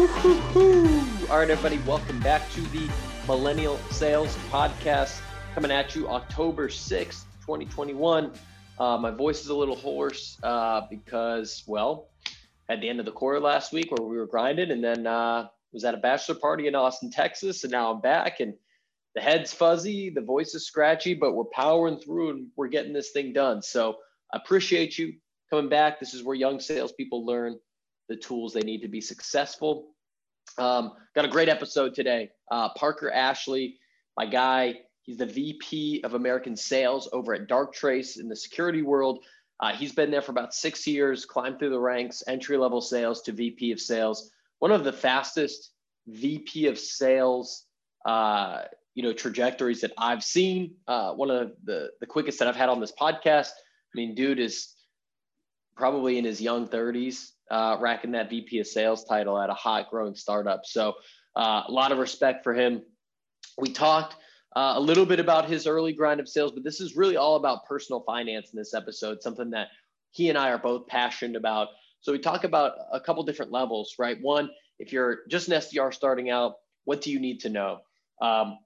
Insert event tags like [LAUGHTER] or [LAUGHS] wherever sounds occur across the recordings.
All right, everybody, welcome back to the Millennial Sales Podcast, coming at you October 6th, 2021. Uh, my voice is a little hoarse uh, because, well, at the end of the quarter last week where we were grinding, and then uh, was at a bachelor party in Austin, Texas, and now I'm back, and the head's fuzzy, the voice is scratchy, but we're powering through and we're getting this thing done. So I appreciate you coming back. This is where young salespeople learn the tools they need to be successful. Um, got a great episode today. Uh, Parker Ashley, my guy, he's the VP of American Sales over at Darktrace in the security world. Uh, he's been there for about six years, climbed through the ranks, entry level sales to VP of sales. One of the fastest VP of sales uh, you know trajectories that I've seen. Uh, one of the the quickest that I've had on this podcast. I mean, dude is probably in his young 30s, uh, racking that VP of sales title at a hot growing startup. So uh, a lot of respect for him. We talked uh, a little bit about his early grind of sales, but this is really all about personal finance in this episode, something that he and I are both passionate about. So we talk about a couple different levels, right? One, if you're just an SDR starting out, what do you need to know? Um,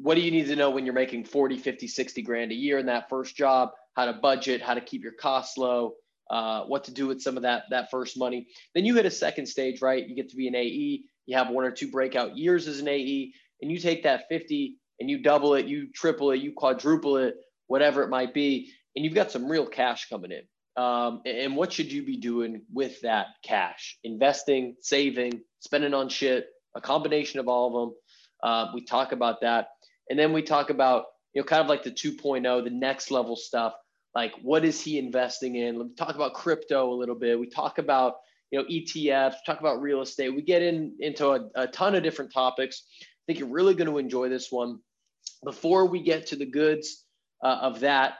what do you need to know when you're making 40 50 60 grand a year in that first job how to budget how to keep your costs low uh, what to do with some of that that first money. Then you hit a second stage right? You get to be an ae you have one or two breakout years as an ae and you take that 50 and you double it you triple it you quadruple it whatever it might be and you've got some real cash coming in. Um, and what should you be doing with that cash? Investing saving spending on shit a combination of all of them. Uh, we talk about that. And then we talk about, you know, kind of like the 2.0, the next level stuff. Like, what is he investing in? We talk about crypto a little bit. We talk about, you know, ETFs, talk about real estate. We get in into a, a ton of different topics. I think you're really going to enjoy this one. Before we get to the goods uh, of that,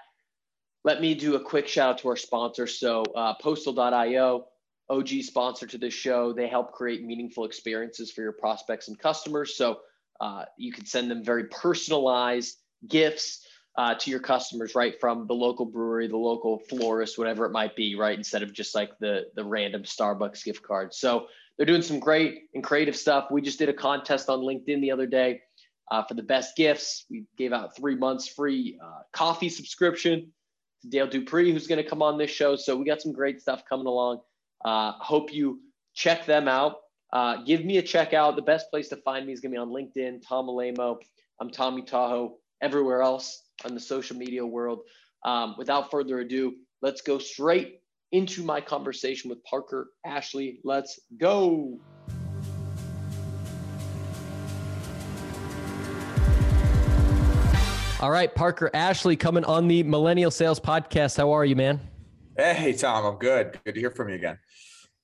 let me do a quick shout out to our sponsor. So, uh, Postal.io, OG sponsor to this show, they help create meaningful experiences for your prospects and customers. So, uh, you can send them very personalized gifts uh, to your customers, right? From the local brewery, the local florist, whatever it might be, right? Instead of just like the the random Starbucks gift card. So they're doing some great and creative stuff. We just did a contest on LinkedIn the other day uh, for the best gifts. We gave out three months free uh, coffee subscription to Dale Dupree, who's going to come on this show. So we got some great stuff coming along. Uh, hope you check them out. Uh, give me a check out. The best place to find me is going to be on LinkedIn, Tom Alaimo. I'm Tommy Tahoe. Everywhere else on the social media world. Um, without further ado, let's go straight into my conversation with Parker Ashley. Let's go. All right, Parker Ashley coming on the Millennial Sales Podcast. How are you, man? Hey, Tom. I'm good. Good to hear from you again.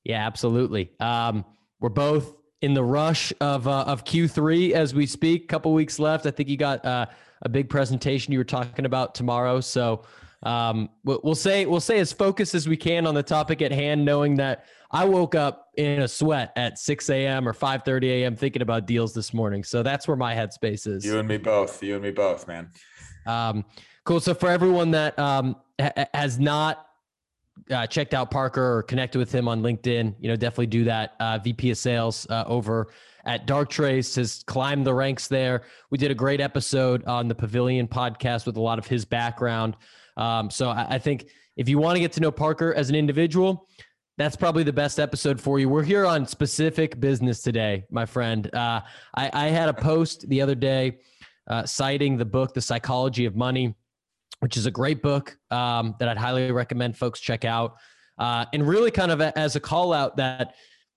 Yeah, absolutely. Um, we're both in the rush of uh, of Q3 as we speak. Couple weeks left. I think you got uh, a big presentation you were talking about tomorrow. So um, we'll say we'll say as focused as we can on the topic at hand, knowing that I woke up in a sweat at 6 a.m. or 5:30 a.m. thinking about deals this morning. So that's where my headspace is. You and me both. You and me both, man. Um, cool. So for everyone that um, ha- has not uh, checked out Parker or connected with him on LinkedIn, you know, definitely do that. Uh, VP of Sales uh, over at Darktrace has climbed the ranks there. We did a great episode on the Pavilion podcast with a lot of his background. Um, so I, I think if you want to get to know Parker as an individual, that's probably the best episode for you. We're here on specific business today, my friend. Uh, I, I, had a post the other day uh, citing the book, The Psychology of Money which is a great book um, that I'd highly recommend folks check out. Uh, and really, kind of a, as a call out that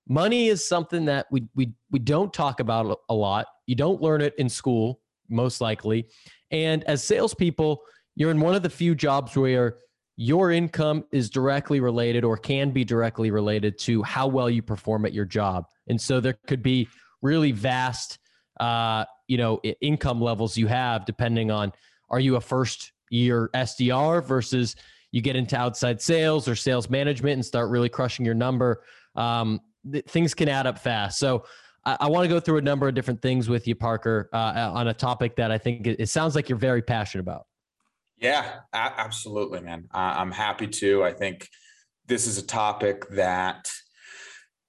money is something that we we we don't talk about a lot. You don't learn it in school, most likely. And as salespeople, you're in one of the few jobs where your income is directly related or can be directly related to how well you perform at your job. And so there could be really vast, uh, you know, income levels you have depending on are you a first year SDR versus you get into outside sales or sales management and start really crushing your number. Um, th- things can add up fast. So I, I want to go through a number of different things with you, Parker, uh, on a topic that I think it, it, sounds like you're very passionate about. Yeah, a- absolutely, man. I'm happy to. I think this is a topic that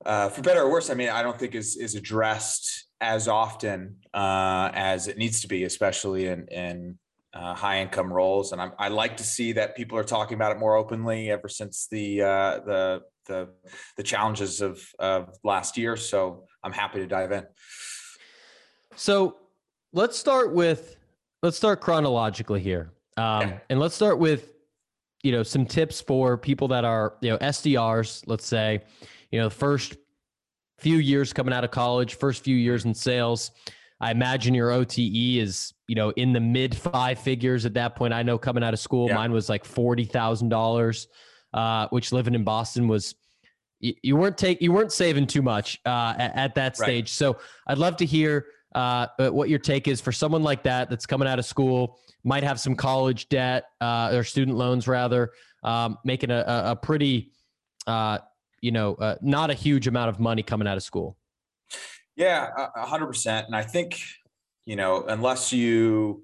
uh, for better or worse, I mean, I don't think is is addressed as often uh, as it needs to be, especially in in uh, high income roles. And I'm, I like to see that people are talking about it more openly ever since the uh, the the the challenges of of last year. So I'm happy to dive in. So let's start with let's start chronologically here, um, yeah. and let's start with you know some tips for people that are you know SDRs. Let's say you know, the first few years coming out of college, first few years in sales. I imagine your OTE is, you know, in the mid five figures at that point. I know coming out of school, yeah. mine was like forty thousand dollars, uh, which living in Boston was you, you weren't take you weren't saving too much uh, at, at, that stage. Right. So I'd love to hear uh, what your take is for someone like that that's coming out of school, might have some college debt uh, or student loans rather, um, making a, a pretty uh, you know, uh, not a huge amount of money coming out of school. Yeah, a hundred percent. And I think, you know, unless you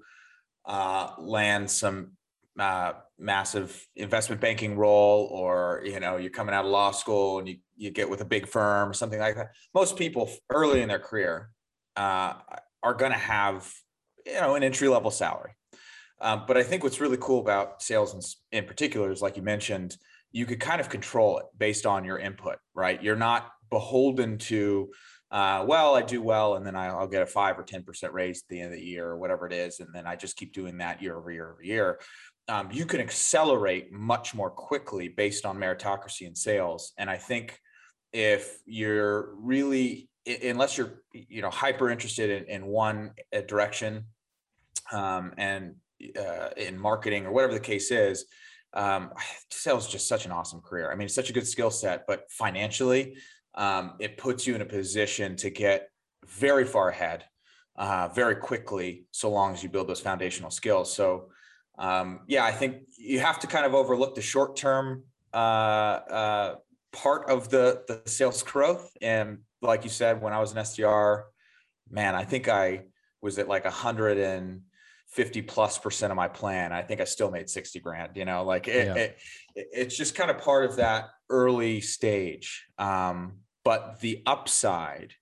uh, land some uh, massive investment banking role, or you know, you're coming out of law school and you you get with a big firm or something like that. Most people early in their career uh, are going to have, you know, an entry level salary. Um, but I think what's really cool about sales in, in particular is, like you mentioned, you could kind of control it based on your input, right? You're not beholden to, uh, well, I do well, and then I'll get a five or 10% raise at the end of the year or whatever it is. And then I just keep doing that year over year over year. Um, you can accelerate much more quickly based on meritocracy and sales. And I think if you're really, unless you're, you know, hyper interested in, in one uh, direction um, and uh, in marketing or whatever the case is, um, sales is just such an awesome career. I mean, it's such a good skill set, but financially, um, it puts you in a position to get very far ahead uh, very quickly, so long as you build those foundational skills. So, um, yeah, I think you have to kind of overlook the short term uh, uh, part of the the sales growth. And like you said, when I was an SDR, man, I think I was at like a hundred and 50 plus percent of my plan. I think I still made 60 grand, you know, like it, yeah. it, it's just kind of part of that early stage. Um, but the upside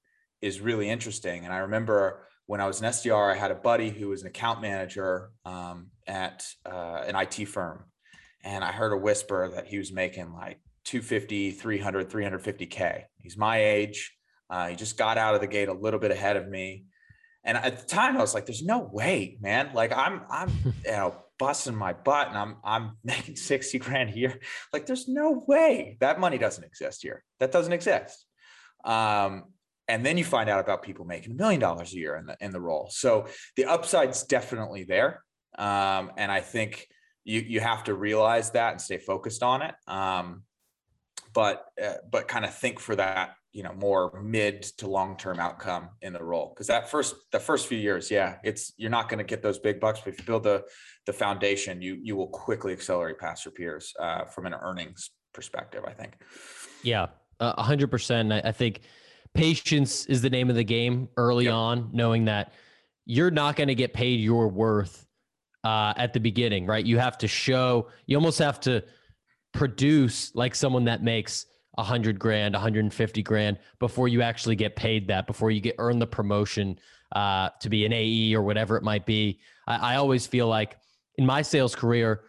is really interesting. And I remember when I was an SDR, I had a buddy who was an account manager um, at uh, an IT firm. And I heard a whisper that he was making like 250, 300, 350K. He's my age. Uh, he just got out of the gate a little bit ahead of me. And at the time, I was like, "There's no way, man! Like I'm, I'm, [LAUGHS] you know, busting my butt, and I'm, I'm [LAUGHS] making sixty grand a year. Like, there's no way that money doesn't exist here. That doesn't exist." Um, and then you find out about people making a million dollars a year in the in the role. So the upside's definitely there, um, and I think you you have to realize that and stay focused on it. Um, but uh, but kind of think for that you know more mid to long term outcome in the role because that first the first few years yeah it's you're not going to get those big bucks but if you build the the foundation you you will quickly accelerate past your peers uh, from an earnings perspective i think yeah a hundred percent i think patience is the name of the game early yep. on knowing that you're not going to get paid your worth uh, at the beginning right you have to show you almost have to produce like someone that makes a hundred grand, 150 grand before you actually get paid that, before you get earn the promotion uh, to be an AE or whatever it might be. I, I always feel like in my sales career,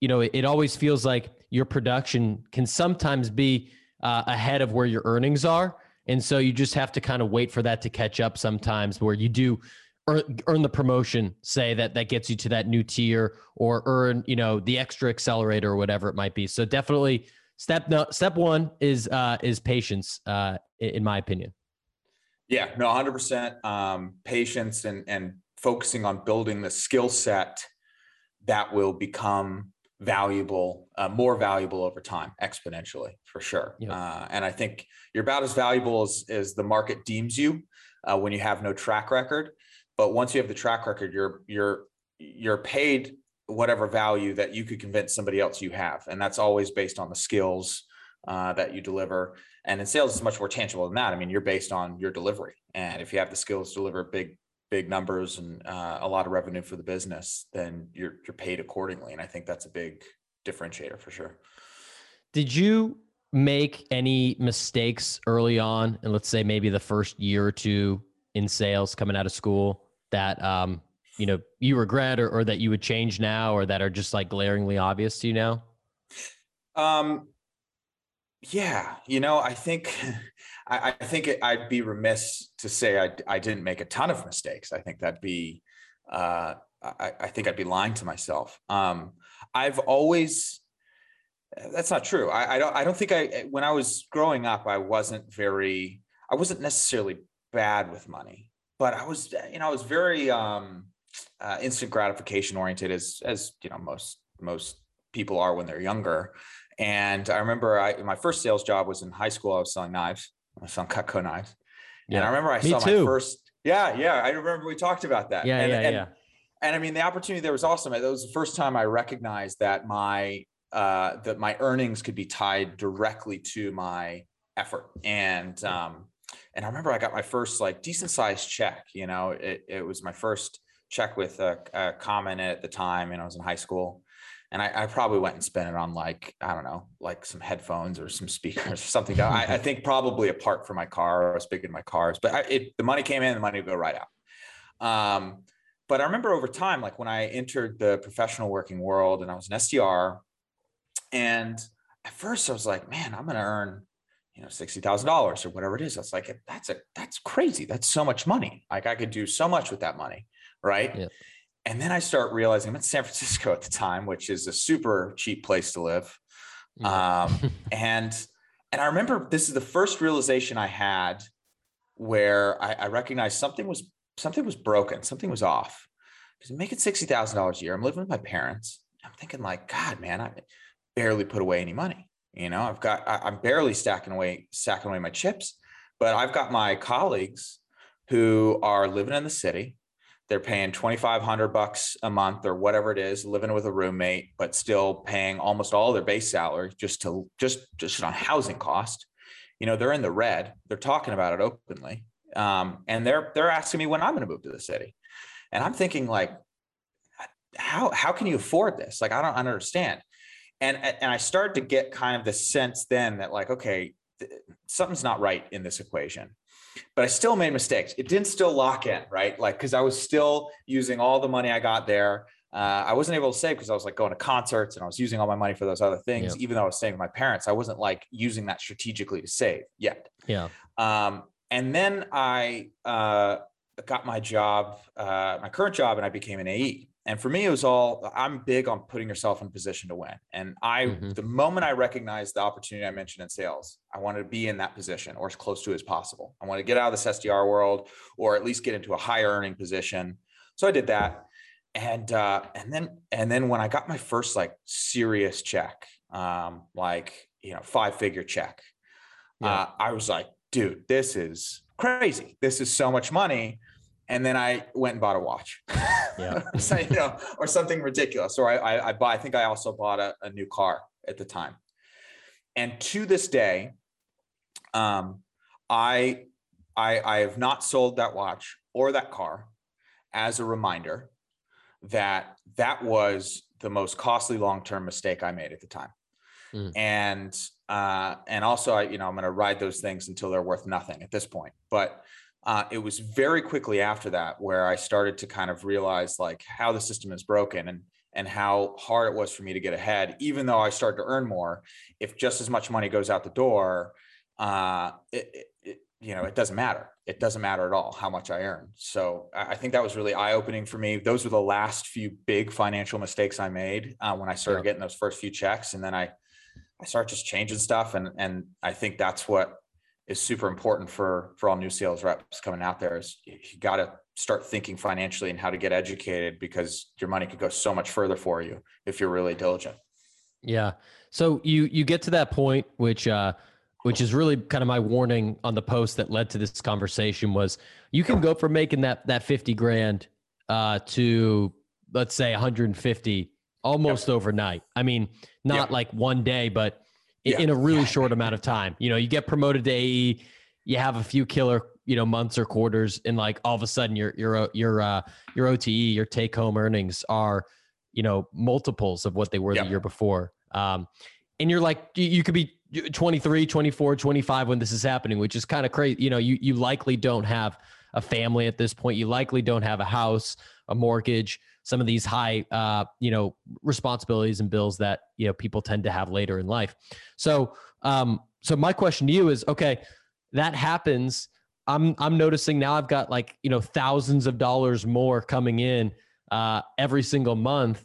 you know, it, it always feels like your production can sometimes be uh, ahead of where your earnings are. And so you just have to kind of wait for that to catch up sometimes where you do earn, earn the promotion, say that that gets you to that new tier or earn, you know, the extra accelerator or whatever it might be. So definitely step no, step one is uh, is patience, uh, in my opinion. Yeah, no, 100% um, percent patience and and focusing on building the skill set that will become valuable, uh, more valuable over time, exponentially for sure. Uh, and I think you're about as valuable as as the market deems you uh, when you have no track record. But once you have the track record, you're you're you're paid whatever value that you could convince somebody else you have. And that's always based on the skills uh, that you deliver. And in sales, it's much more tangible than that. I mean, you're based on your delivery. And if you have the skills to deliver big, big numbers and uh, a lot of revenue for the business, then you're, you're paid accordingly. And I think that's a big differentiator for sure. Did you make any mistakes early on, and let's say maybe the first year or two in sales coming out of school that um, you know you regret or, or that you would change now, or that are just like glaringly obvious to you now? Um, yeah, you know, I think [LAUGHS] I, I think it, I'd be remiss to say I, I didn't make a ton of mistakes. I think that'd be uh, I, I think I'd be lying to myself. Um, I've always that's not true. I, I don't I don't think I when I was growing up I wasn't very I wasn't necessarily bad with money, but I was you know I was very um, uh, instant gratification oriented as as you know most most people are when they're younger. And I remember I my first sales job was in high school. I was selling knives. I was selling Cutco knives. Yeah. And I remember I Me saw too. my first. Yeah, yeah. I remember we talked about that. Yeah, and, yeah, and, yeah. And I mean, the opportunity there was awesome. That was the first time I recognized that my uh, that my earnings could be tied directly to my effort. And um, and I remember I got my first like decent sized check. You know, it it was my first check with a, a common at the time, and I was in high school and I, I, probably went and spent it on like I don't know, like some headphones or some [LAUGHS] speakers or something. I, I, think probably a part for my car. I was big in my cars, but I, it, the money came in, the money would go right out. Um, but I remember over time, like when I entered the professional working world and I was an SDR, and at first I was like, man, I'm going to earn, you know, sixty thousand dollars or whatever it is. That's like that's a that's crazy. That's so much money. Like I could do so much with that money, right? Yeah. And then I start realizing I'm in San Francisco at the time, which is a super cheap place to live. Um, [LAUGHS] and and I remember this is the first realization I had where I, I recognized something was something was broken, something was off. Because I'm making sixty thousand dollars a year. I'm living with my parents. I'm thinking like, God, man, I barely put away any money. You know, I've got I, I'm barely stacking away stacking away my chips, but I've got my colleagues who are living in the city. They're paying 2500 bucks a month or whatever it is living with a roommate but still paying almost all their base salary just to just just on housing cost. You know they're in the red. They're talking about it openly. Um, and they're they're asking me when i'm going to move to the city. And i'm thinking like how how can you afford this? Like i don't understand and and i started to get kind of the sense then that like okay something's not right in this equation but I still made mistakes. It didn't still lock in, right? Like, because I was still using all the money I got there. Uh, I wasn't able to save because I was like going to concerts and I was using all my money for those other things. Even though I was with my parents, I wasn't like using that strategically to save yet. Yeah. Um, and then I uh, got my job, uh, my current job, and I became an AE. And for me, it was all I'm big on putting yourself in position to win. And I, mm-hmm. the moment I recognized the opportunity I mentioned in sales, I wanted to be in that position or as close to as possible. I want to get out of this SDR world or at least get into a higher earning position. So I did that. And uh, and then and then when I got my first like serious check, um, like you know, five figure check, yeah. uh, I was like, dude, this is crazy. This is so much money and then I went and bought a watch, [LAUGHS] yeah, [LAUGHS] you know, or something ridiculous. Or I, I, I bought. I think I also bought a, a new car at the time. And to this day, um, I, I, I have not sold that watch or that car as a reminder that that was the most costly long-term mistake I made at the time. Mm. And uh, and also, I, you know, I'm going to ride those things until they're worth nothing at this point. But uh, it was very quickly after that where I started to kind of realize like how the system is broken and and how hard it was for me to get ahead, even though I started to earn more. If just as much money goes out the door, uh, it, it, you know, it doesn't matter. It doesn't matter at all how much I earn. So I think that was really eye opening for me. Those were the last few big financial mistakes I made uh, when I started yeah. getting those first few checks, and then I I started just changing stuff, and and I think that's what is super important for for all new sales reps coming out there is you got to start thinking financially and how to get educated because your money could go so much further for you if you're really diligent yeah so you you get to that point which uh which is really kind of my warning on the post that led to this conversation was you can go from making that that 50 grand uh to let's say 150 almost yep. overnight i mean not yep. like one day but yeah. in a really short amount of time. You know, you get promoted to AE, you have a few killer, you know, months or quarters, and like all of a sudden your your your uh your OTE, your take home earnings are, you know, multiples of what they were the year before. Um, and you're like, you, you could be 23, 24, 25 when this is happening, which is kind of crazy. You know, you you likely don't have a family at this point. You likely don't have a house, a mortgage, some of these high uh, you know, responsibilities and bills that, you know, people tend to have later in life. So, um so my question to you is okay, that happens. I'm I'm noticing now I've got like, you know, thousands of dollars more coming in uh every single month.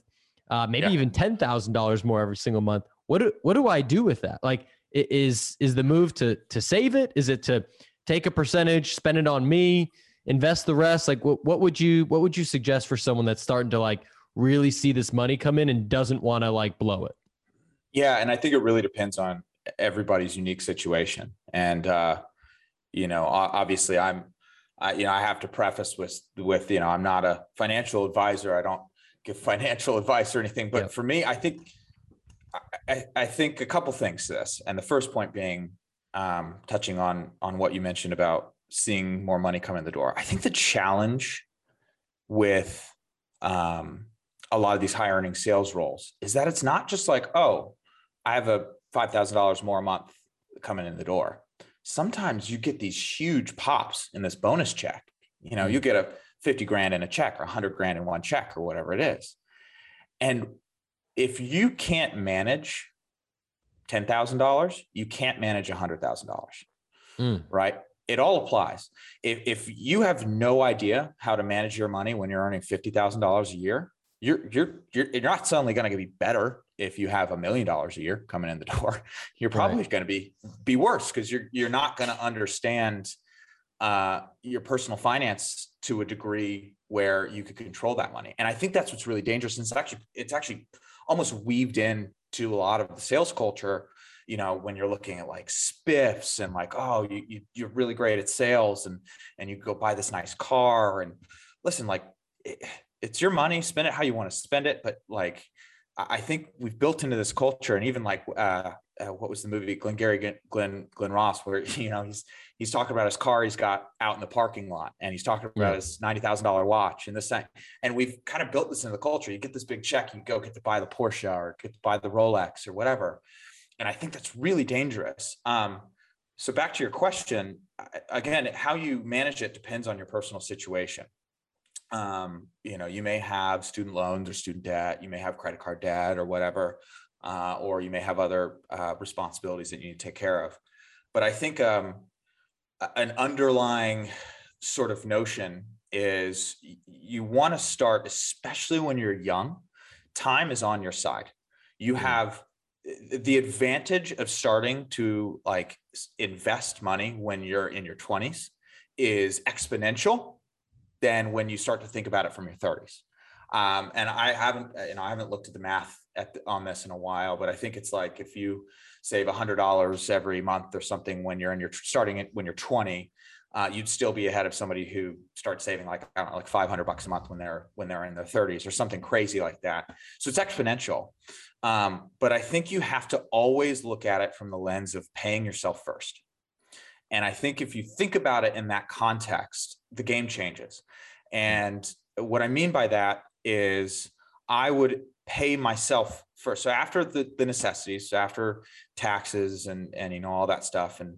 Uh maybe yeah. even $10,000 more every single month. What do, what do I do with that? Like is is the move to to save it? Is it to take a percentage, spend it on me, invest the rest? Like what what would you what would you suggest for someone that's starting to like really see this money come in and doesn't want to like blow it? Yeah, and I think it really depends on everybody's unique situation. And uh, you know, obviously I'm I, you know, I have to preface with with you know, I'm not a financial advisor. I don't give [LAUGHS] financial advice or anything. But yep. for me, I think I, I think a couple things to this, and the first point being um, touching on on what you mentioned about seeing more money come in the door. I think the challenge with um, a lot of these high earning sales roles is that it's not just like, oh, I have a five thousand dollars more a month coming in the door. Sometimes you get these huge pops in this bonus check. You know, you get a fifty grand in a check or a hundred grand in one check or whatever it is, and if you can't manage $10,000, you can't manage $100,000. Mm. Right? It all applies. If, if you have no idea how to manage your money when you're earning $50,000 a year, you're, you're, you're, you're not suddenly going to be better if you have a million dollars a year coming in the [LAUGHS] door. You're probably right. going to be, be worse because you're, you're not going to understand uh, your personal finance to a degree where you could control that money. And I think that's what's really dangerous. And it's actually, it's actually almost weaved in to a lot of the sales culture you know when you're looking at like spiffs and like oh you, you are really great at sales and and you go buy this nice car and listen like it, it's your money spend it how you want to spend it but like i think we've built into this culture and even like uh, uh, what was the movie Glengarry Glen Glen Ross where [LAUGHS] you know he's he's talking about his car he's got out in the parking lot and he's talking about yeah. his ninety thousand dollar watch and this thing and we've kind of built this into the culture. You get this big check, you go get to buy the Porsche or get to buy the Rolex or whatever, and I think that's really dangerous. Um, so back to your question again, how you manage it depends on your personal situation. Um, you know, you may have student loans or student debt, you may have credit card debt or whatever uh, or you may have other uh, responsibilities that you need to take care of. But I think um, an underlying sort of notion is you want to start, especially when you're young, time is on your side. You mm-hmm. have the advantage of starting to like invest money when you're in your 20s is exponential than when you start to think about it from your 30s. Um, and I haven't, you know, I haven't looked at the math at the, on this in a while, but I think it's like if you save a hundred dollars every month or something when you're in your starting it when you're 20, uh, you'd still be ahead of somebody who starts saving like I don't know, like 500 bucks a month when they're when they're in their 30s or something crazy like that. So it's exponential. Um, but I think you have to always look at it from the lens of paying yourself first. And I think if you think about it in that context, the game changes. And what I mean by that is I would pay myself first. So after the, the necessities, so after taxes and and you know all that stuff, and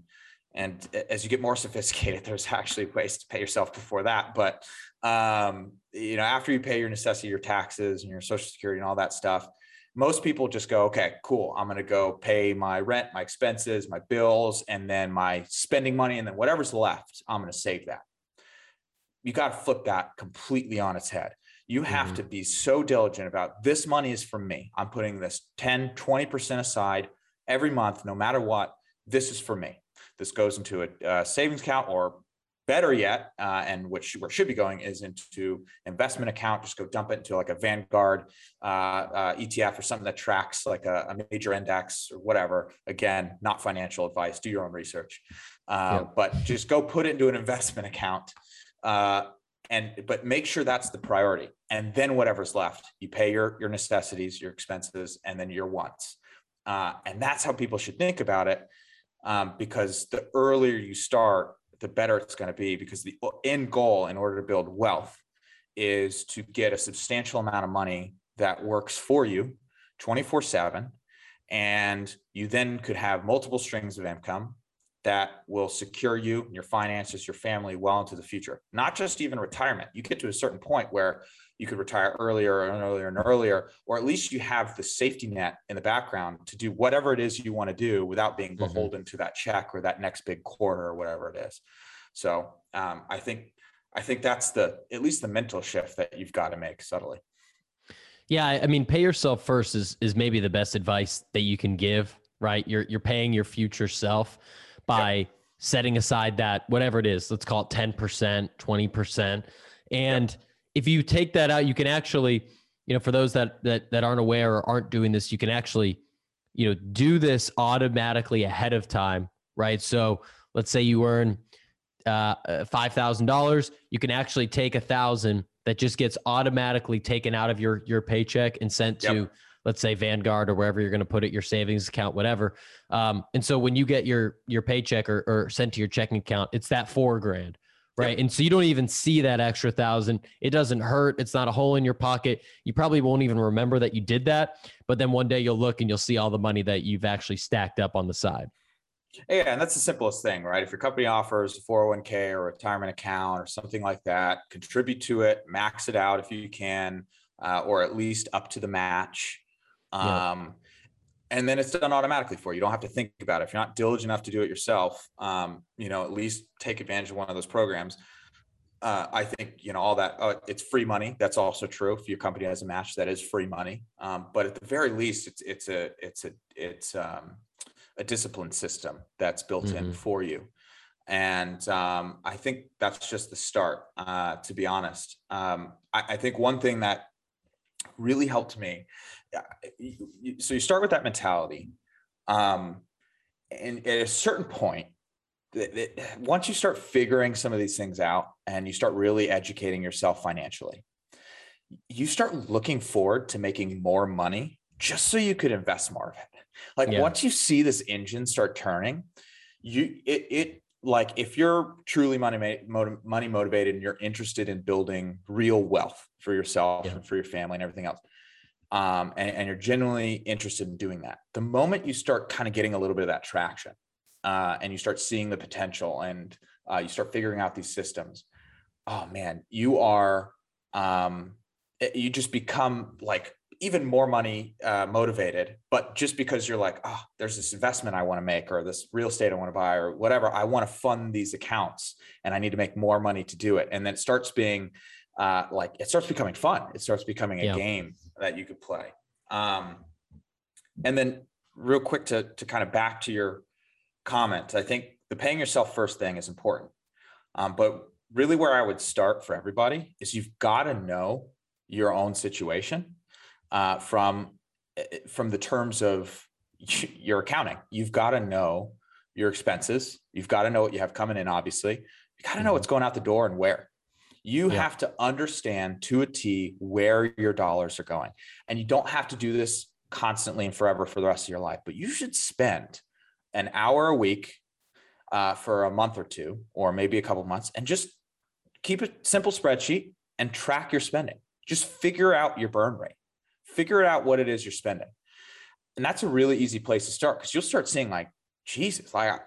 and as you get more sophisticated, [LAUGHS] there's actually ways to pay yourself before that. But um, you know, after you pay your necessity, your taxes and your social security and all that stuff, most people just go, okay, cool. I'm going to go pay my rent, my expenses, my bills, and then my spending money, and then whatever's left, I'm going to save that. You got to flip that completely on its head. You have mm-hmm. to be so diligent about this money is for me. I'm putting this 10, 20% aside every month, no matter what. This is for me. This goes into a, a savings account or better yet, uh, and which where should be going is into investment account. Just go dump it into like a Vanguard uh, uh, ETF or something that tracks like a, a, major index or whatever. Again, not financial advice. Do your own research, uh, yeah. but just go put it into an investment account. Uh, and but make sure that's the priority and then whatever's left you pay your your necessities your expenses and then your wants uh, and that's how people should think about it um, because the earlier you start the better it's going to be because the end goal in order to build wealth is to get a substantial amount of money that works for you 24 7 And you then could have multiple strings of income that will secure you, and your finances, your family well into the future. Not just even retirement. You get to a certain point where you could retire earlier and earlier and earlier, or at least you have the safety net in the background to do whatever it is you want to do without being mm-hmm. beholden to that check or that next big quarter or whatever it is. So um, I think I think that's the at least the mental shift that you've got to make subtly. Yeah, I mean, pay yourself first is is maybe the best advice that you can give. Right, you're you're paying your future self by yep. setting aside that whatever it is. Let's call it ten percent, twenty percent, and yep if you take that out, you can actually, you know, for those that that that aren't aware or aren't doing this, you can actually, you know, do this automatically ahead of time, right? So let's say you earn uh, five thousand dollars, you can actually take a thousand that just gets automatically taken out of your your paycheck and sent yep. to let's say Vanguard or wherever you're going to put it, your savings account, whatever. Um, and so when you get your your paycheck or, or sent to your checking account, it's that four grand right? Yep. And so you don't even see that extra thousand. It doesn't hurt. It's not a hole in your pocket. You probably won't even remember that you did that. But then one day you'll look and you'll see all the money that you've actually stacked up on the side. Yeah, and that's the simplest thing, right? If your company offers a 401k or a retirement account or something like that, contribute to it, max it out if you can, uh, or at least up to the match. Um, and then it's done automatically for you. You don't have to think about it. If you're not diligent enough to do it yourself, um, you know, at least take advantage of one of those programs. Uh, I think you know all that. Uh, it's free money. That's also true. If your company has a match, that is free money. Um, but at the very least, it's it's a it's a it's um, a discipline system that's built mm-hmm. in for you. And um, I think that's just the start. Uh, to be honest, um, I, I think one thing that really helped me so you start with that mentality um, and at a certain point once you start figuring some of these things out and you start really educating yourself financially you start looking forward to making more money just so you could invest more of it like yeah. once you see this engine start turning you it, it like if you're truly money money motivated and you're interested in building real wealth for yourself yeah. and for your family and everything else um, and, and, you're genuinely interested in doing that. The moment you start kind of getting a little bit of that traction uh, and you start seeing the potential and uh, you start figuring out these systems, oh man, you are, um, eh, you just become like even more money uh, motivated. But just because you're like, oh, there's this investment I want to make or this real estate I want to buy or whatever, I want to fund these accounts and I need to make more money to do it. And then it starts being, uh, like it starts becoming fun. It starts becoming a yeah. game that you could play. Um, and then real quick to, to kind of back to your comment, I think the paying yourself first thing is important. Um, but really where I would start for everybody is you've got to know your own situation uh, from, eh, from the terms of [LAUGHS] your accounting. You've got to know your expenses. You've got to know what you have coming in, obviously. You got to know mm-hmm. what's going out the door and where. You yeah. have to understand to a T where your dollars are going. And you don't have to do this constantly and forever for the rest of your life, but you should spend an hour a week uh, for a month or two, or maybe a couple months, and just keep a simple spreadsheet and track your spending. Just figure out your burn rate, figure out what it is you're spending. And that's a really easy place to start because you'll start seeing like, Jesus, like,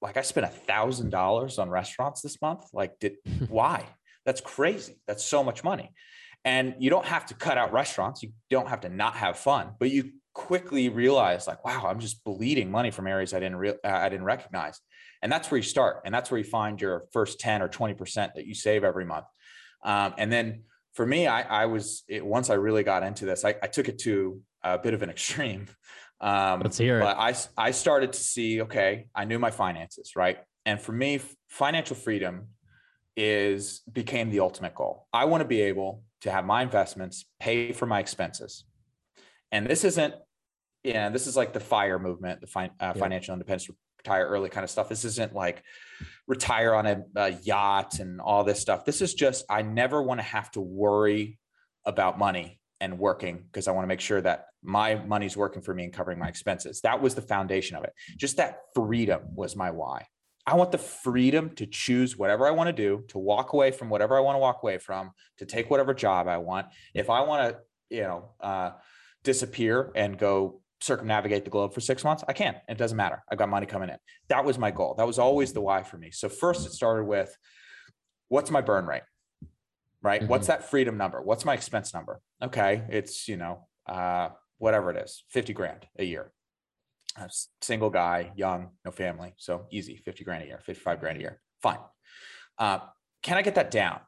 like I spent a thousand dollars on restaurants this month. Like, did [LAUGHS] why? That's crazy. That's so much money. And you don't have to cut out restaurants. You don't have to not have fun, but you quickly realize like, wow, I'm just bleeding money from areas I didn't uh, I didn't recognize. And that's where you start. And that's where you find your first 10 or 20% that you save every month. Um, and then for me, I, I was, it, once I really got into this, I, I, took it to a bit of an [LAUGHS] extreme. Um, Let's hear it. But I, I started to see, okay, I knew my finances, right? And for me, financial freedom is became the ultimate goal. I want to be able to have my investments pay for my expenses. And this isn't, yeah, this is like the fire movement, the uh, yeah. financial independence, retire early kind of stuff. This isn't like retire on a, a yacht and all this stuff. This is just, I never want to have to worry about money and working because I want to make sure that my money's working for me and covering my expenses. That was the foundation of it. Just that freedom was my why. I want the freedom to choose whatever I want to do, to walk away from whatever I want to walk away from, to take whatever job I want. If I want to, you know, uh, disappear and go circumnavigate the globe for six months? I can. It doesn't matter. I've got money coming in. That was my goal. That was always the why for me. So first it started with what's my burn rate? Right? Mhm. What's that freedom number? What's my expense number? Okay. It's, you know, uh, whatever it is, 50 grand a year. Single guy, young, no family. So easy, 50 grand a year, 55 grand a year. Fine. Uh, can I get that down?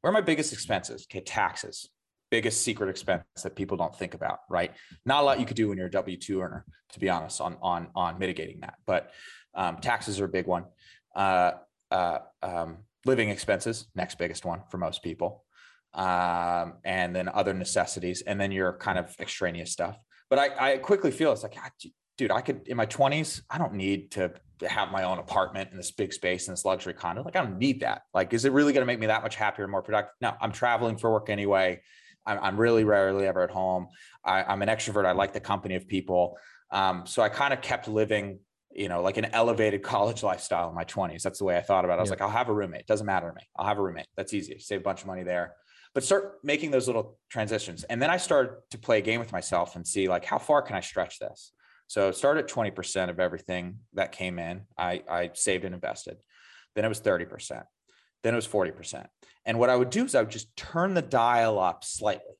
Where are my biggest expenses? Okay, taxes, biggest secret expense that people don't think about, right? Not a lot you could do when you're a W two earner, to be honest, on on on mitigating that. But um, taxes are a big one. Uh, uh, um, living expenses, next biggest one for most people, um, and then other necessities, and then your kind of extraneous stuff. But I, I quickly feel it's like, ah, dude, I could in my 20s, I don't need to have my own apartment in this big space in this luxury condo. Like, I don't need that. Like, is it really going to make me that much happier and more productive? No, I'm traveling for work anyway. I'm, I'm really rarely ever at home. I, I'm an extrovert. I like the company of people. Um, so I kind of kept living, you know, like an elevated [LAUGHS] college lifestyle in my 20s. That's the way I thought about it. I was Yeah. like, I'll have a roommate. Doesn't matter to me. I'll have a roommate. That's easy. Save a bunch of money there. But start making those little transitions. And then I started to play a game with myself and see like how far can I stretch this? So start at 20% of everything that came in. I, I saved and invested. Then it was 30%. Then it was 40%. And what I would do is I would just turn the dial up slightly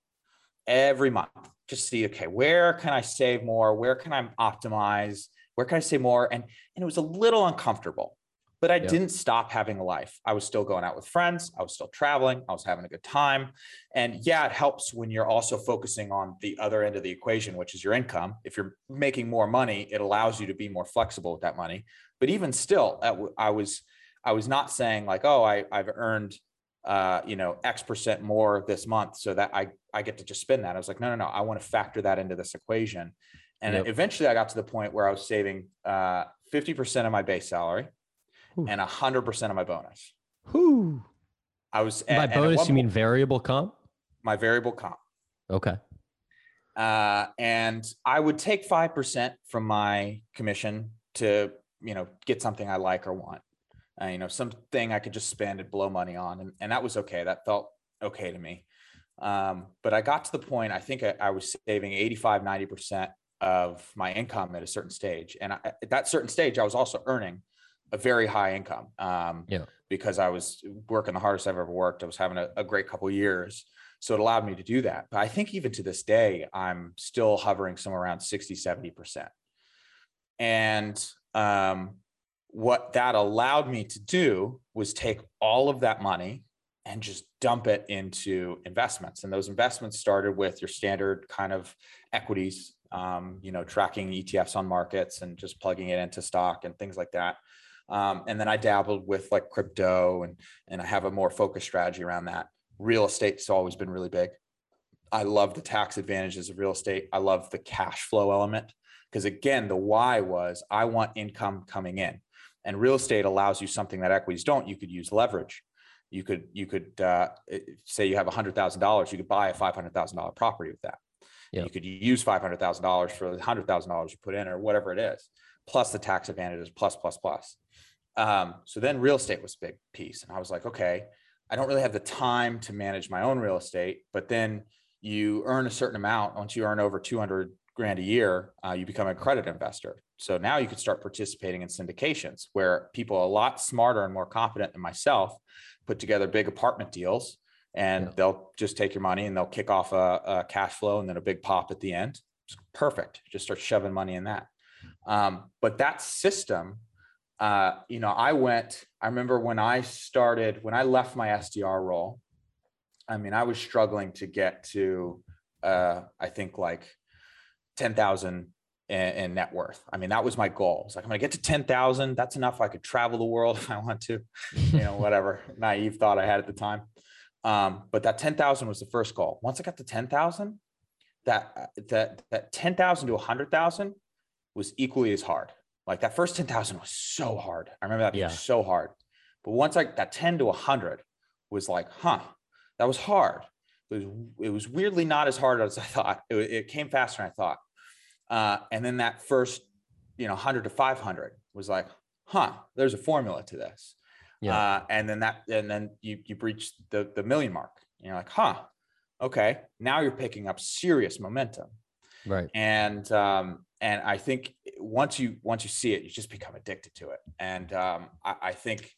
every month. Just see, okay, where can I save more? Where can I optimize? Where can I save more? And, and it was a little uncomfortable, but I Yeah. didn't stop having a life. I was still going out with friends. I was still traveling. I was having a good time. And yeah, it helps when you're also focusing on the other end of the equation, which is your income. If you're making more money, it allows you to be more flexible with that money. But even still, I was I was not saying like, oh, I, I've earned uh, you know, X percent more this month so that I, I get to just spend that. I was like, no, no, no, I want to factor that into this equation. And Yep. eventually I got to the point where I was saving uh, 50% of my base salary Ooh. and 100% of my bonus. Whoo. I was By and at bonus, one you mean point- variable comp? my variable comp. Okay. Uh, and I would take 5% from my commission to, you know, get something I like or want. Uh, you know, something I could just spend and blow money on. And, and that was okay. That felt okay to me. Um, but I got to the point, I think I, I was saving 85, 90% of my income at a certain stage. And I, at that certain stage, I was also earning a very high income. Um, Yeah. because I was working the hardest I've ever worked. I was having a, a great couple of years. So it allowed me to do that. But I think even to this day, I'm still hovering somewhere around 60, 70%. And um, what that allowed me to do was take all of that money and just dump it into investments. And those investments started with your standard kind of equities, um, you know, tracking ETFs on markets and just plugging it into stock and things like that. Um, and then I dabbled with like crypto and and I have a more focused strategy around that. Real estate's always been really big. I love the tax advantages of real estate. I love the cash flow element because again, the why was I want income coming in, and real estate allows you something that equities don't. You could use leverage. You could you could uh, say you have a hundred thousand dollars. You could buy a five hundred thousand dollar property with that. Yeah. You could use five hundred thousand dollars for the hundred thousand dollars you put in, or whatever it is, plus the tax advantages, plus plus plus. Um, so then real estate was a big piece, and I was like, okay, I don't really have the time to manage my own real estate, but then you earn a certain amount. Once you earn over 200 grand a year, uh, you become accredited investor. So now you could start participating in syndications where people a lot smarter and more competent than myself put together big apartment deals and Yeah. they'll just take your money and they'll kick off a, a cash flow and then a big pop at the end. It's perfect. Just start shoving money in that. Um, but that system, uh, you know, I went, I remember when I started, when I left my SDR role, I mean, I was struggling to get to, uh, I think like 10,000 in, in net worth. I mean, that was my goal. It's like, I'm going to get to 10,000. That's enough. I could travel the world [LAUGHS] if I want to, you know, whatever [LAUGHS] naive thought I had at the time. Um, but that 10,000 was the first goal. Once I got to 10,000, that, uh, that, that 10,000 to 100,000 was equally as hard. Like that first 10,000 was so hard. I remember that being Yeah. so hard. But once I that 10 to 100 was like, huh, that was hard. It was, it was weirdly not as hard as I thought. It, it came faster than I thought. Uh, and then that first, you know, 100 to 500 was like, huh, there's a formula to this. Yeah. Uh, and then that, and then you, you breach the, the million mark. And you're like, huh, okay, now you're picking up serious momentum. Right. And um, and I think once you once you see it, you just become addicted to it. And um, I, I think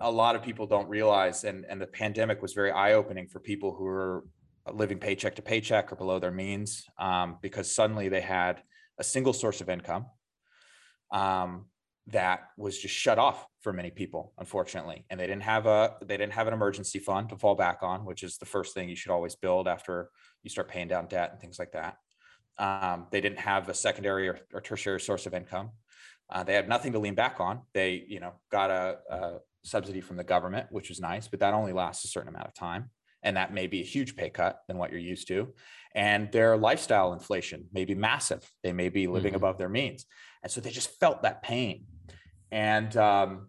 a lot of people don't realize, and and the pandemic was very eye opening for people who are living paycheck to paycheck or below their means, um, because suddenly they had a single source of income um, that was just shut off for many people, unfortunately, and they didn't have a they didn't have an emergency fund to fall back on, which is the first thing you should always build after you start paying down debt and things like that. Um, they didn't have a secondary or, or tertiary source of income. Uh, they had nothing to lean back on. They, you know, got a, a subsidy from the government, which was nice, but that only lasts a certain amount of time and that may be a huge pay cut than what you're used to and their lifestyle inflation may be massive they may be living mm-hmm. above their means and so they just felt that pain and um,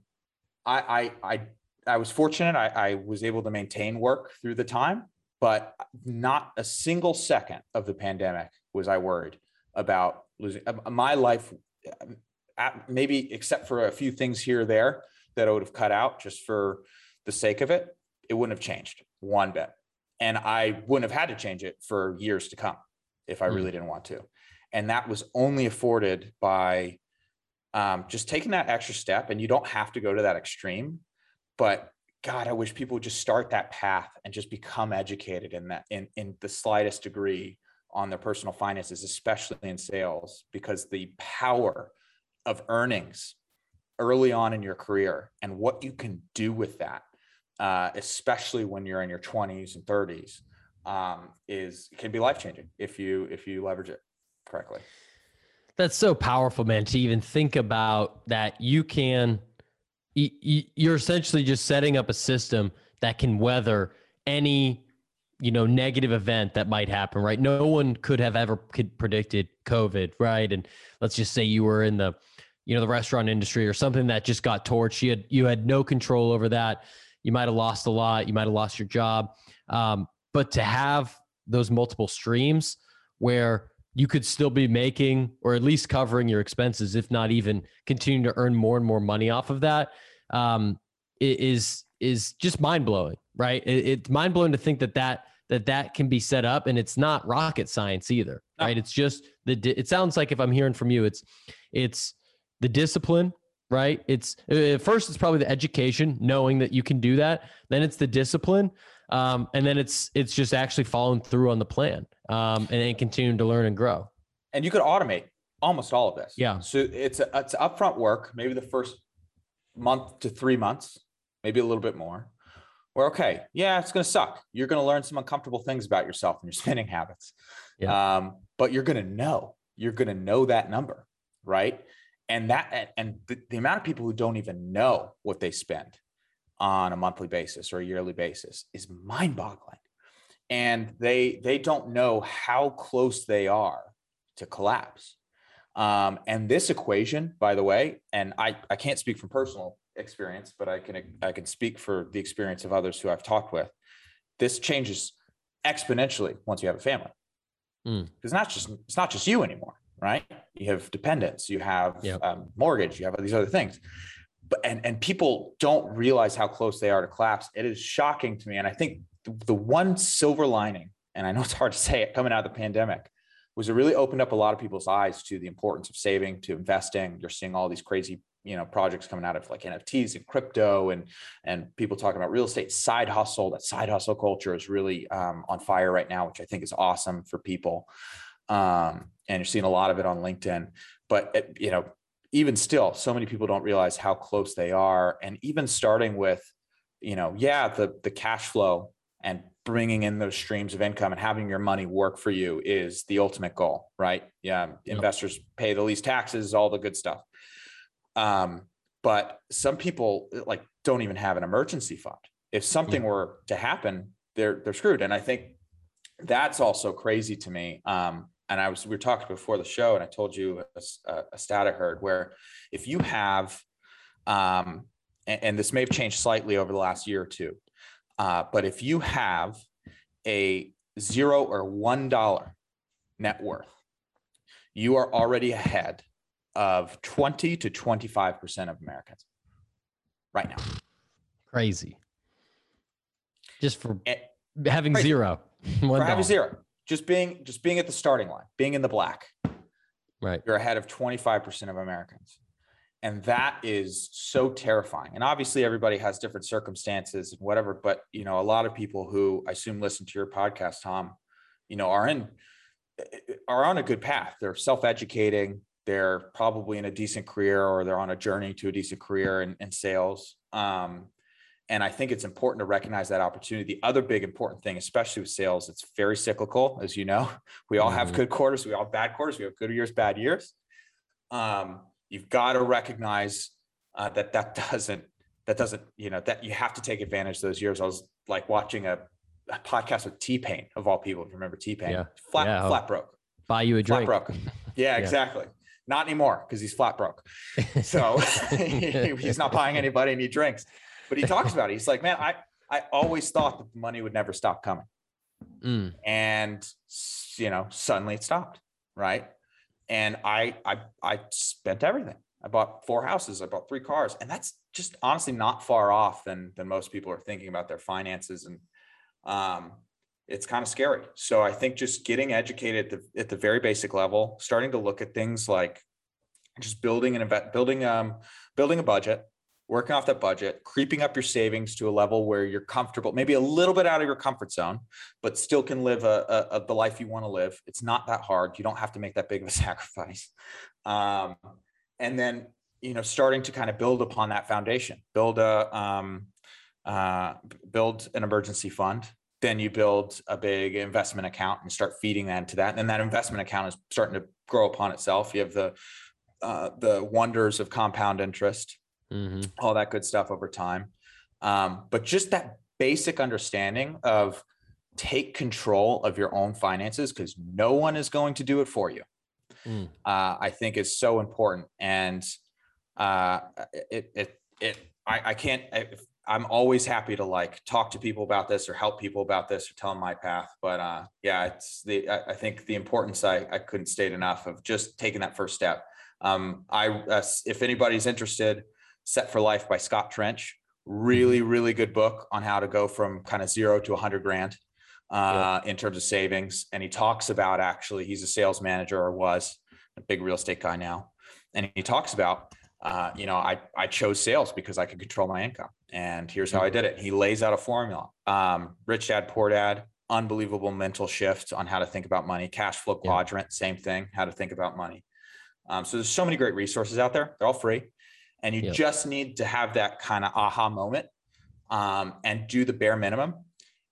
I, I, I i was fortunate I, I was able to maintain work through the time but not a single second of the pandemic was i worried about losing uh, my life uh, maybe except for a few things here or there that i would have cut out just for the sake of it it wouldn't have changed one bit. And I wouldn't have had to change it for years to come if I really mm. didn't want to. And that was only afforded by um, just taking that extra step. And you don't have to go to that extreme, but God, I wish people would just start that path and just become educated in that in, in the slightest degree on their personal finances, especially in sales, because the power of earnings early on in your career and what you can do with that uh, especially when you're in your 20s and 30s, um, is can be life changing if you if you leverage it correctly. That's so powerful, man. To even think about that, you can. You're essentially just setting up a system that can weather any you know negative event that might happen right? No one could have ever predicted covid right? And let's just say you were in the you know the restaurant industry or something that just got torched. You had you had no control over that. You might have lost a lot. You might have lost your job. Um, but to have those multiple streams where you could still be making or at least covering your expenses, if not even continuing to earn more and more money off of that, um, is is just mind blowing, right? It, it's mind blowing to think that that that that can be set up, and it's not rocket science either, right? It's just the. It sounds like if I'm hearing from you, it's it's the discipline right? It's uh, first it's probably the education, knowing that you can do that. Then it's the discipline, um, and then it's it's just actually following through on the plan um, and then continuing to learn and grow. And you could automate almost all of this. Yeah. So it's a, it's upfront work, maybe the first month to three months, maybe a little bit more. Where okay, yeah, it's going to suck. You're going to learn some uncomfortable things about yourself and your [LAUGHS] spending habits. Yeah. Um, but you're going to know. You're going to know that number, right? and that and the, the amount of people who don't even know what they spend on a monthly basis or a yearly basis is mind-boggling and they they don't know how close they are to collapse um, and this equation by the way and i i can't speak from personal experience but i can i can speak for the experience of others who i've talked with this changes exponentially once you have a family because mm. not just it's not just you anymore right? You have dependents, you have yep. um, mortgage, you have all these other things. But and and people don't realize how close they are to collapse. It is shocking to me, and I think the, the one silver lining, and I know it's hard to say it coming out of the pandemic, was it really opened up a lot of people's eyes to the importance of saving, to investing. You're seeing all these crazy you know projects coming out of like NFTs and crypto and and people talking about real estate side hustle. That side hustle culture is really um, on fire right now, which I think is awesome for people. Um, and you're seeing a lot of it on LinkedIn. But it, you know, even still, so many people don't realize how close they are. And even starting with, you know, yeah, the the cash flow and bringing in those streams of income and having your money work for you is the ultimate goal, right? Yeah, yep. investors pay the least taxes, all the good stuff. Um, but some people like don't even have an emergency fund. If something yep. were to happen, they're they're screwed. And I think that's also crazy to me. Um, and I was we were talking before the show, and I told you a, a stat I heard where if you have, um, and, and, this may have changed slightly over the last year or two, uh, but if you have a zero or one dollar net worth, you are already ahead of twenty to twenty five percent of Americans right now. Crazy. Just for it, having crazy. zero. [LAUGHS] for having zero just being just being at the starting line, being in the black, Right. you're ahead of 25% of Americans. And that is so terrifying. And obviously everybody has different circumstances and whatever, but you know, a lot of people who I assume listen to your podcast, Tom, you know, are in eh, eh, are on a good path. They're self-educating, they're probably in a decent career or they're on a journey to a decent career in, in sales. Um, and I think it's important to recognize that opportunity. The other big important thing, especially with sales, it's very cyclical, as you know. [LAUGHS] We all have Mhm. good quarters, we all have bad quarters, we have good years, bad years. Um, you've got to recognize uh, that that doesn't that doesn't you know that you have to take advantage of those years. I was like watching a, a podcast with T Pain of all people. If you remember T Pain, Yeah. flat Yeah. flat broke, Buy you a drink. flat broke. [LAUGHS] Yeah, Yeah. exactly. Not anymore because he's flat broke. So [LAUGHS] he's not buying anybody any drinks. But he talks about it. He's like, man, I I always thought that the money would never stop coming, Mm, and you know, suddenly it stopped, right? And I I I spent everything. I bought four houses. I bought three cars, and that's just honestly not far off than than most people are thinking about their finances, and um, it's kind of scary. So I think just getting educated at the, at the very basic level, starting to look at things like just building an invest, building um building a budget, working off that budget, creeping up your savings to a level where you're comfortable, maybe a little bit out of your comfort zone, but still can live a, a, a the life you want to live. It's not that hard. You don't have to make that big of a [LAUGHS] sacrifice. Um, and then you know, starting to kind of build upon that foundation, build a um, uh, build an emergency fund. Then you build a big investment account and start feeding that into that. And that investment account is starting to grow upon itself. You have the uh, the wonders of compound interest mhm. all that good stuff over time. Um, but just that basic understanding of take control of your own finances because no one is going to do it for you. Mm. Uh, I think is so important. And uh, it, it, it, I, I can't, I, I'm always happy to like talk to people about this or help people about this or tell them my path. But uh, yeah, it's the, I, I think the importance I, I couldn't state enough of just taking that first step. Um, I, uh, if anybody's interested, Set for Life by Scott Trench. Really, really good book on how to go from kind of zero to a hundred grand uh, in terms of savings. And he talks about actually, he's a sales manager or was a big real estate guy now. And he talks about, uh, you know, I, I chose sales because I could control my income. And here's how I did it. He lays out a formula. Um, Rich Dad, Poor Dad, unbelievable mental shift on how to think about money. Cash flow Yeah. quadrant, same thing, how to think about money. Um, so there's so many great resources out there. They're all free. And you Yep. just need to have that kind of aha moment um, and do the bare minimum.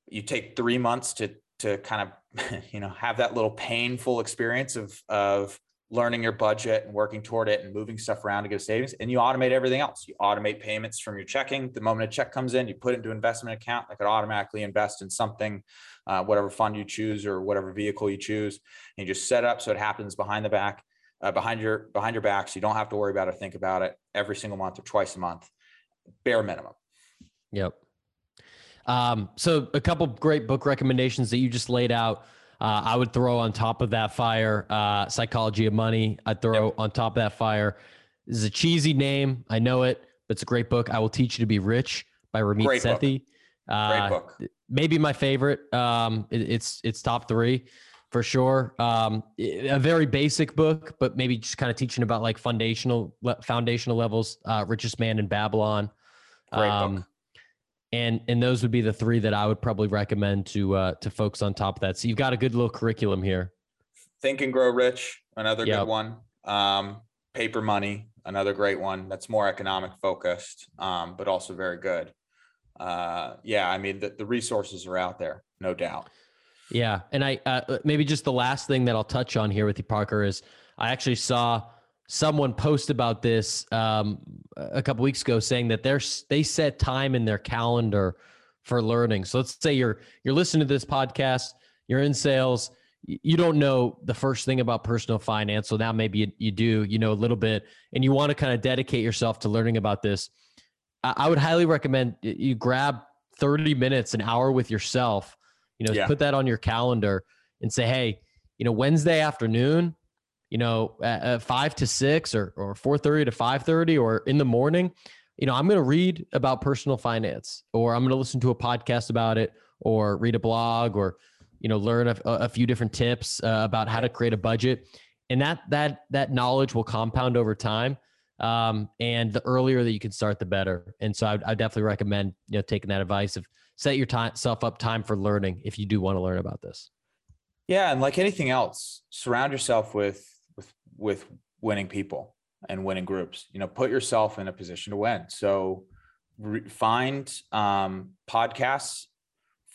You take three months to to kind of [LAUGHS] you know have that little painful experience of of learning your budget and working toward it and moving stuff around to get savings and you automate everything else you automate payments from your checking the moment a check comes in you put it into investment account that could automatically invest in something uh, whatever fund you choose or whatever vehicle you choose and you just set up so it happens behind the back uh, behind your behind your back so you don't have to worry about it think about it every single month or twice a month bare minimum Yep. Um, so a couple great book recommendations that you just laid out. Uh, I would throw on top of that fire, uh, Psychology of Money. I'd throw on top of that fire. This is a cheesy name. I know it, but it's a great book. I Will Teach You to Be Rich by Ramit Great book. Sethi. great Uh, book maybe my favorite. Um, it- it's it's top three for sure. Um, a very basic book, but maybe just kind of teaching about like foundational foundational levels. Uh, Richest Man in Babylon. Great Um, book. And and those would be the three that I would probably recommend to uh, to folks on top of that. So you've got a good little curriculum here. Think and Grow Rich, another Yep. good one. Um, Paper Money, another great one. That's more economic focused, um, but also very good. Uh, yeah, I mean the, the resources are out there, no doubt. Yeah, and I uh, maybe just the last thing that I'll touch on here with you, Parker, is I actually saw someone post about this um, a couple weeks ago, saying that they're they set time in their calendar for learning. So let's say you're you're listening to this podcast, you're in sales, you don't know the first thing about personal finance, so now maybe you, you do, you know a little bit, and you want to kind of dedicate yourself to learning about this. I, I would highly recommend you grab 30 minutes, an hour with yourself you know Yeah. put that on your calendar and say hey you know wednesday afternoon you know at, at 5 to 6 or or 4:30 to 5:30 or in the morning you know i'm going to read about personal finance or i'm going to listen to a podcast about it or read a blog or you know, learn a, a few different tips uh, about how to create a budget, and that that that knowledge will compound over time. Um, and the earlier that you can start, the better. And so I, I definitely recommend you know taking that advice of set your time self up time for learning if you do want to learn about this. Yeah, and like anything else, surround yourself with with winning people and winning groups. You know, put yourself in a position to win. So re- find um, podcasts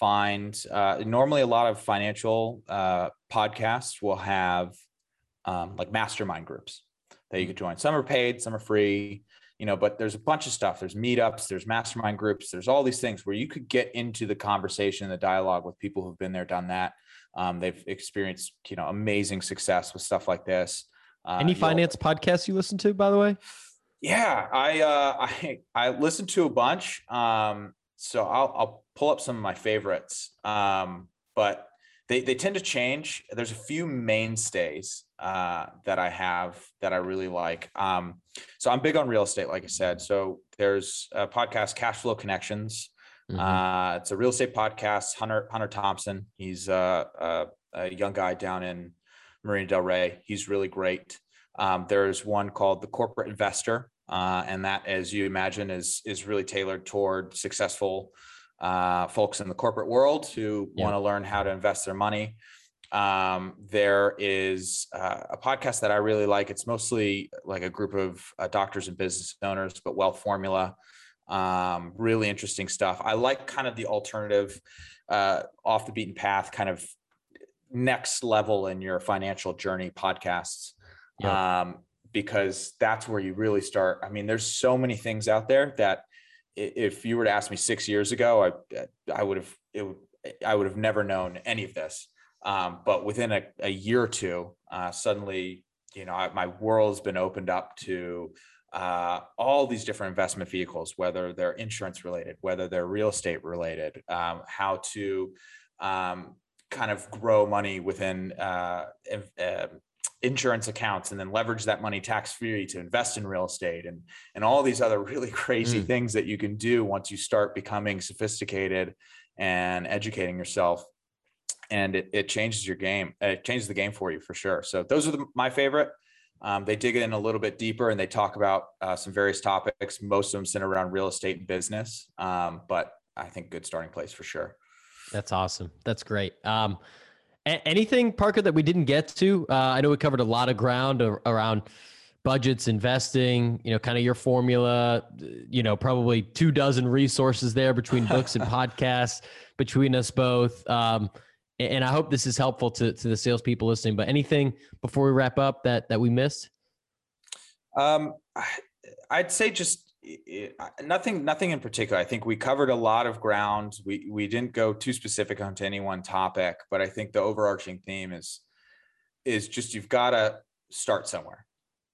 find uh, normally a lot of financial uh, podcasts will have um, like mastermind groups that you could join. Some are paid, some are free, you know, but there's a bunch of stuff. There's meetups, there's mastermind groups, there's all these things where you could get into the conversation, the dialogue with people who've been there, done that. Um, they've experienced, you know, amazing success with stuff like this. Uh, Any finance podcasts you listen to, by the way? Yeah, I uh, [LAUGHS] I I listen to a bunch. Um, so I'll I'll pull up some of my favorites. Um, but they they tend to change. There's a few mainstays uh, that I have that I really like. Um, so I'm big on real estate, like I said. So there's a podcast, Cash Flow Connections. Mm-hmm. Uh, it's a real estate podcast. Hunter Hunter Thompson. He's uh, a, a young guy down in Marina Del Rey. He's really great. Um, there's one called The Corporate Investor. Uh, and that, as you imagine, is is really tailored toward successful uh, folks in the corporate world who yeah. want to learn how to invest their money. Um, there is uh, a podcast that I really like. It's mostly like a group of uh, doctors and business owners, but Wealth Formula. Um, really interesting stuff. I like kind of the alternative, uh, off the beaten path, kind of next level in your financial journey podcasts. Yeah. Um, because that's where you really start. I mean, there's so many things out there that if you were to ask me six years ago, I I would have it would, I would have never known any of this. Um, but within a, a, year or two, uh, suddenly, you know, I, my world has been opened up to uh, all these different investment vehicles, whether they're insurance related, whether they're real estate related, um, how to um, kind of grow money within uh, uh insurance accounts and then leverage that money tax free to invest in real estate and and all these other really [LAUGHS] crazy mm. things that you can do once you start becoming sophisticated and educating yourself. And it, it changes your game it changes the game for you for sure. So those are the, my favorite. Um, they dig in a little bit deeper and they talk about uh, some various topics. Most of them center around real estate and business um, but i think good starting place for sure that's awesome that's great um, anything, Parker, that we didn't get to? Uh, I know we covered a lot of ground around budgets, investing, you know, kind of your formula, you know, probably two dozen resources there between books and [LAUGHS] podcasts between us both. Um, and I hope this is helpful to, to the salespeople listening. But anything before we wrap up that that we missed? Um, I'd say just nothing nothing in particular. I think we covered a lot of ground. We we didn't go too specific onto any one topic but i think the overarching theme is is just you've got to start somewhere.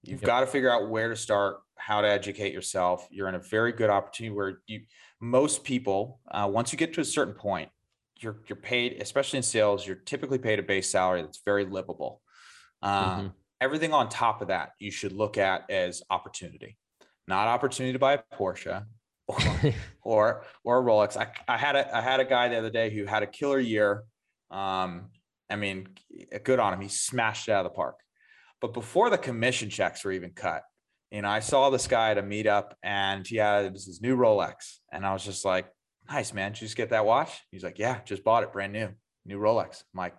You've yep. got to figure out where to start how to educate yourself. You're in a very good opportunity where you most people uh, once you get to a certain point you're you're paid especially in sales you're typically paid a base salary that's very livable. Uh, mm-hmm. everything on top of that you should look at as opportunity not opportunity to buy a Porsche or [LAUGHS] or, or a Rolex. I, I had a I had a guy the other day who had a killer year. Um, I mean, good on him. He smashed it out of the park. But before the commission checks were even cut, you know, I saw this guy at a meetup and he had his new Rolex. And I was just like, nice, man. Did you just get that watch? He's like, yeah, just bought it brand new, new Rolex. I'm like,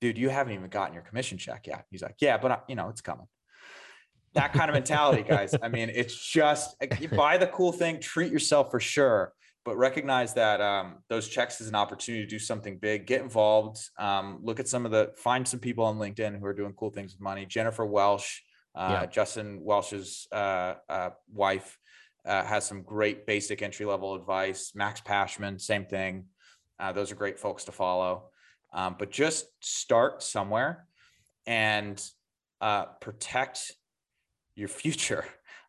dude, you haven't even gotten your commission check yet. He's like, yeah, but I, you know, it's coming that kind of mentality, guys. I mean, it's just you buy the cool thing, treat yourself for sure, but recognize that um, those checks is an opportunity to do something big. Get involved. Um, look at some of the find some people on LinkedIn who are doing cool things with money. Jennifer Welsh, uh, yeah. Justin Welsh's uh, uh, wife, uh, has some great basic entry level advice. Max Pashman, same thing. Uh, those are great folks to follow. Um, but just start somewhere and uh, protect your future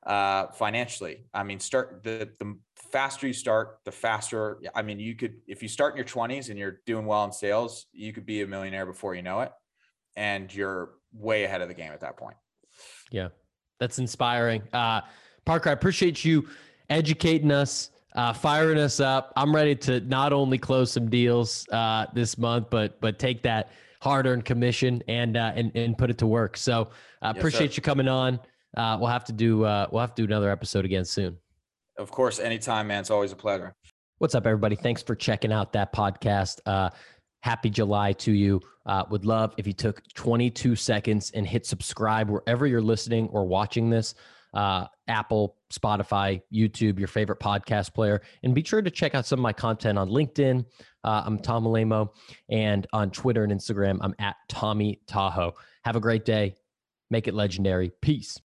uh, financially. I mean, start the the faster you start, the faster. I mean, you could if you start in your twenties and you're doing well in sales, you could be a millionaire before you know it, and you're way ahead of the game at that point. Yeah, that's inspiring, uh, Parker. I appreciate you educating us uh, firing us up. I'm ready to not only close some deals uh, this month, but but take that hard-earned commission and uh, and and put it to work. So uh, Yes, appreciate sir. you coming on. Uh, we'll have to do uh, we'll have to do another episode again soon. Of course, anytime, man. It's always a pleasure. What's up, everybody? Thanks for checking out that podcast. Uh, happy July to you. Uh, would love if you took 22 seconds and hit subscribe wherever you're listening or watching this uh, Apple, Spotify, YouTube, your favorite podcast player. And be sure to check out some of my content on LinkedIn. Uh, I'm Tom Alaimo. And on Twitter and Instagram, I'm at Tommy Tahoe. Have a great day. Make it legendary. Peace.